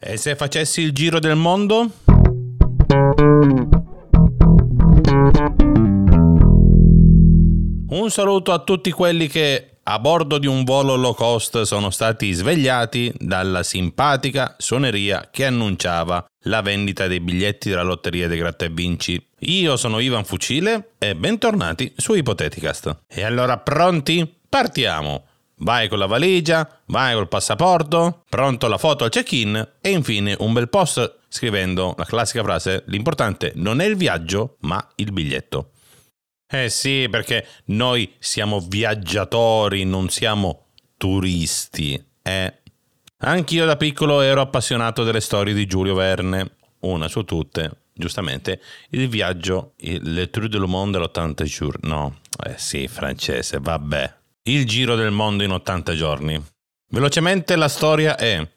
E se facessi il giro del mondo? Un saluto a tutti quelli che a bordo di un volo low cost sono stati svegliati dalla simpatica suoneria che annunciava la vendita dei biglietti della lotteria dei Gratta e Vinci. Io sono Ivan Fucile e bentornati su Ipoteticast. E allora pronti? Partiamo! Vai con la valigia, vai col passaporto, pronto la foto al check-in e infine un bel post scrivendo la classica frase l'importante non è il viaggio ma il biglietto. Eh sì, perché noi siamo viaggiatori, non siamo turisti. Eh. Anch'io da piccolo ero appassionato delle storie di Giulio Verne, una su tutte, giustamente, il viaggio, il, Le Tour du Monde l'80 jours. No, eh sì, francese, vabbè. Il giro del mondo in 80 giorni. Velocemente la storia è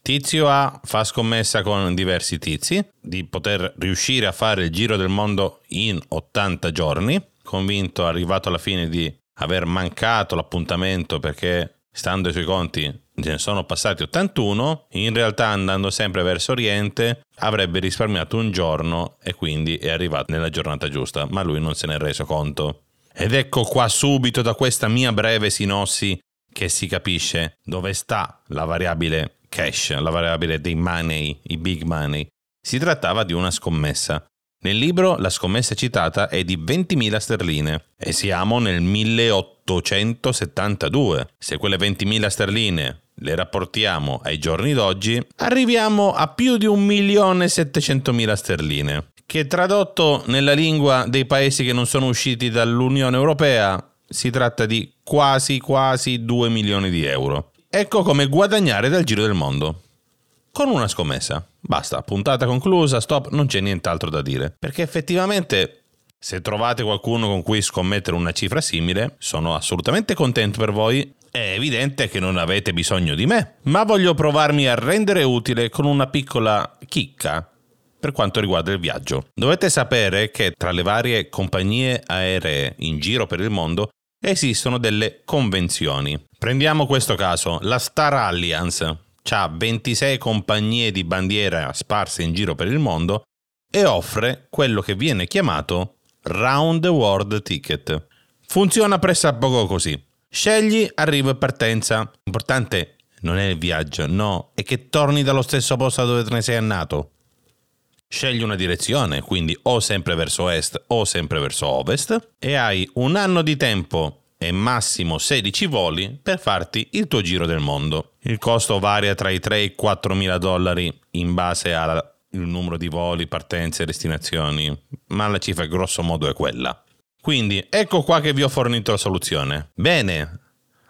Tizio A fa scommessa con diversi tizi di poter riuscire a fare il giro del mondo in 80 giorni, convinto, arrivato alla fine di aver mancato l'appuntamento perché, stando ai suoi conti, ne sono passati 81, in realtà andando sempre verso Oriente avrebbe risparmiato un giorno e quindi è arrivato nella giornata giusta, ma lui non se ne è reso conto. Ed ecco qua subito da questa mia breve sinossi che si capisce dove sta la variabile cash, la variabile dei money, i big money. Si trattava di una scommessa. Nel libro la scommessa citata è di 20.000 sterline e siamo nel 1872. Se quelle 20.000 sterline le rapportiamo ai giorni d'oggi, arriviamo a più di 1.700.000 sterline che tradotto nella lingua dei paesi che non sono usciti dall'Unione Europea si tratta di quasi quasi 2 milioni di euro. Ecco come guadagnare dal giro del mondo. Con una scommessa. Basta, puntata conclusa, stop, non c'è nient'altro da dire. Perché effettivamente, se trovate qualcuno con cui scommettere una cifra simile, sono assolutamente contento per voi. È evidente che non avete bisogno di me, ma voglio provarmi a rendere utile con una piccola chicca per quanto riguarda il viaggio. Dovete sapere che tra le varie compagnie aeree in giro per il mondo esistono delle convenzioni. Prendiamo questo caso, la Star Alliance ha 26 compagnie di bandiera sparse in giro per il mondo e offre quello che viene chiamato Round World Ticket. Funziona pressappoco così. Scegli arrivo e partenza. L'importante non è il viaggio, no, è che torni dallo stesso posto dove te ne sei andato. Scegli una direzione, quindi o sempre verso est o sempre verso ovest, e hai un anno di tempo e massimo 16 voli per farti il tuo giro del mondo. Il costo varia tra i 3 e i 4 mila dollari in base al numero di voli, partenze e destinazioni, ma la cifra grosso modo è quella. Quindi ecco qua che vi ho fornito la soluzione. Bene,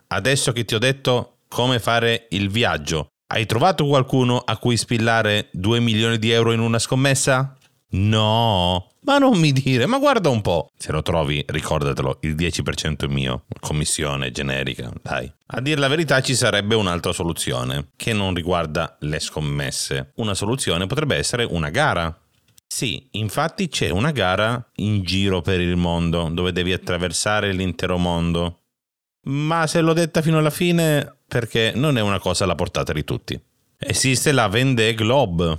adesso che ti ho detto come fare il viaggio, hai trovato qualcuno a cui spillare 2 milioni di euro in una scommessa? No, ma non mi dire, ma guarda un po'. Se lo trovi, ricordatelo, il 10% è mio, commissione generica, dai. A dire la verità ci sarebbe un'altra soluzione, che non riguarda le scommesse. Una soluzione potrebbe essere una gara. Sì, infatti c'è una gara in giro per il mondo, dove devi attraversare l'intero mondo. Ma se l'ho detta fino alla fine, perché non è una cosa alla portata di tutti. Esiste la Vendée Globe,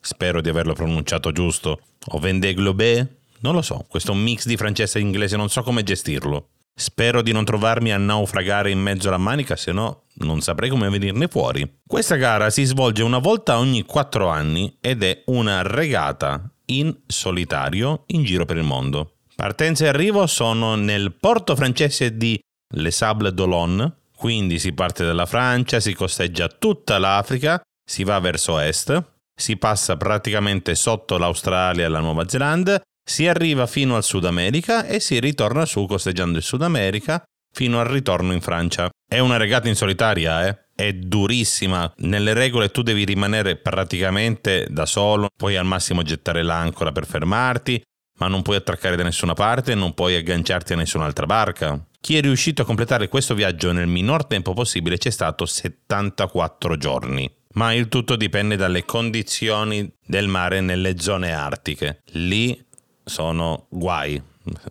spero di averlo pronunciato giusto, o Vendée Globe, non lo so, questo è un mix di francese e inglese, non so come gestirlo. Spero di non trovarmi a naufragare in mezzo alla manica, se no non saprei come venirne fuori. Questa gara si svolge una volta ogni 4 anni ed è una regata in solitario in giro per il mondo. Partenza e arrivo sono nel porto francese di Les Sables d'Olonne, quindi si parte dalla Francia, si costeggia tutta l'Africa, si va verso est, si passa praticamente sotto l'Australia e la Nuova Zelanda, si arriva fino al Sud America e si ritorna su costeggiando il Sud America fino al ritorno in Francia. È una regata in solitaria, eh? È durissima. Nelle regole tu devi rimanere praticamente da solo, puoi al massimo gettare l'ancora per fermarti, ma non puoi attraccare da nessuna parte non puoi agganciarti a nessun'altra barca. Chi è riuscito a completare questo viaggio nel minor tempo possibile c'è stato 74 giorni. Ma il tutto dipende dalle condizioni del mare nelle zone artiche. Lì sono guai.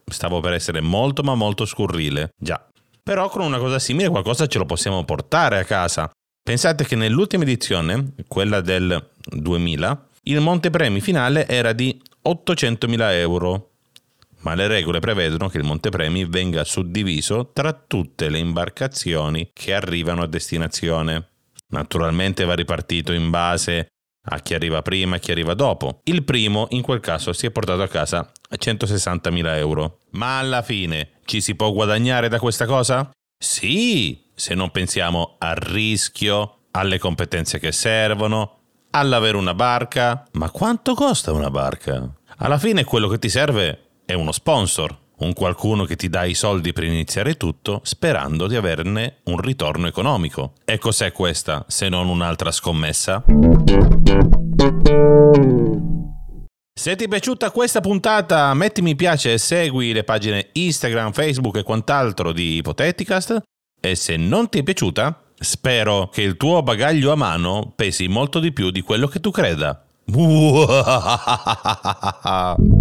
Stavo per essere molto ma molto scurrile. Già. Però con una cosa simile qualcosa ce lo possiamo portare a casa. Pensate che nell'ultima edizione, quella del 2000, il montepremi finale era di 800.000 euro, ma le regole prevedono che il montepremi venga suddiviso tra tutte le imbarcazioni che arrivano a destinazione. Naturalmente va ripartito in base a chi arriva prima e chi arriva dopo. Il primo in quel caso si è portato a casa 160.000 euro. Ma alla fine ci si può guadagnare da questa cosa? Sì, se non pensiamo al rischio, alle competenze che servono, all'avere una barca. Ma quanto costa una barca? Alla fine quello che ti serve è uno sponsor, un qualcuno che ti dà i soldi per iniziare tutto sperando di averne un ritorno economico. E cos'è questa se non un'altra scommessa? Se ti è piaciuta questa puntata, metti mi piace e segui le pagine Instagram, Facebook e quant'altro di Ipoteticast. E se non ti è piaciuta, spero che il tuo bagaglio a mano pesi molto di più di quello che tu creda.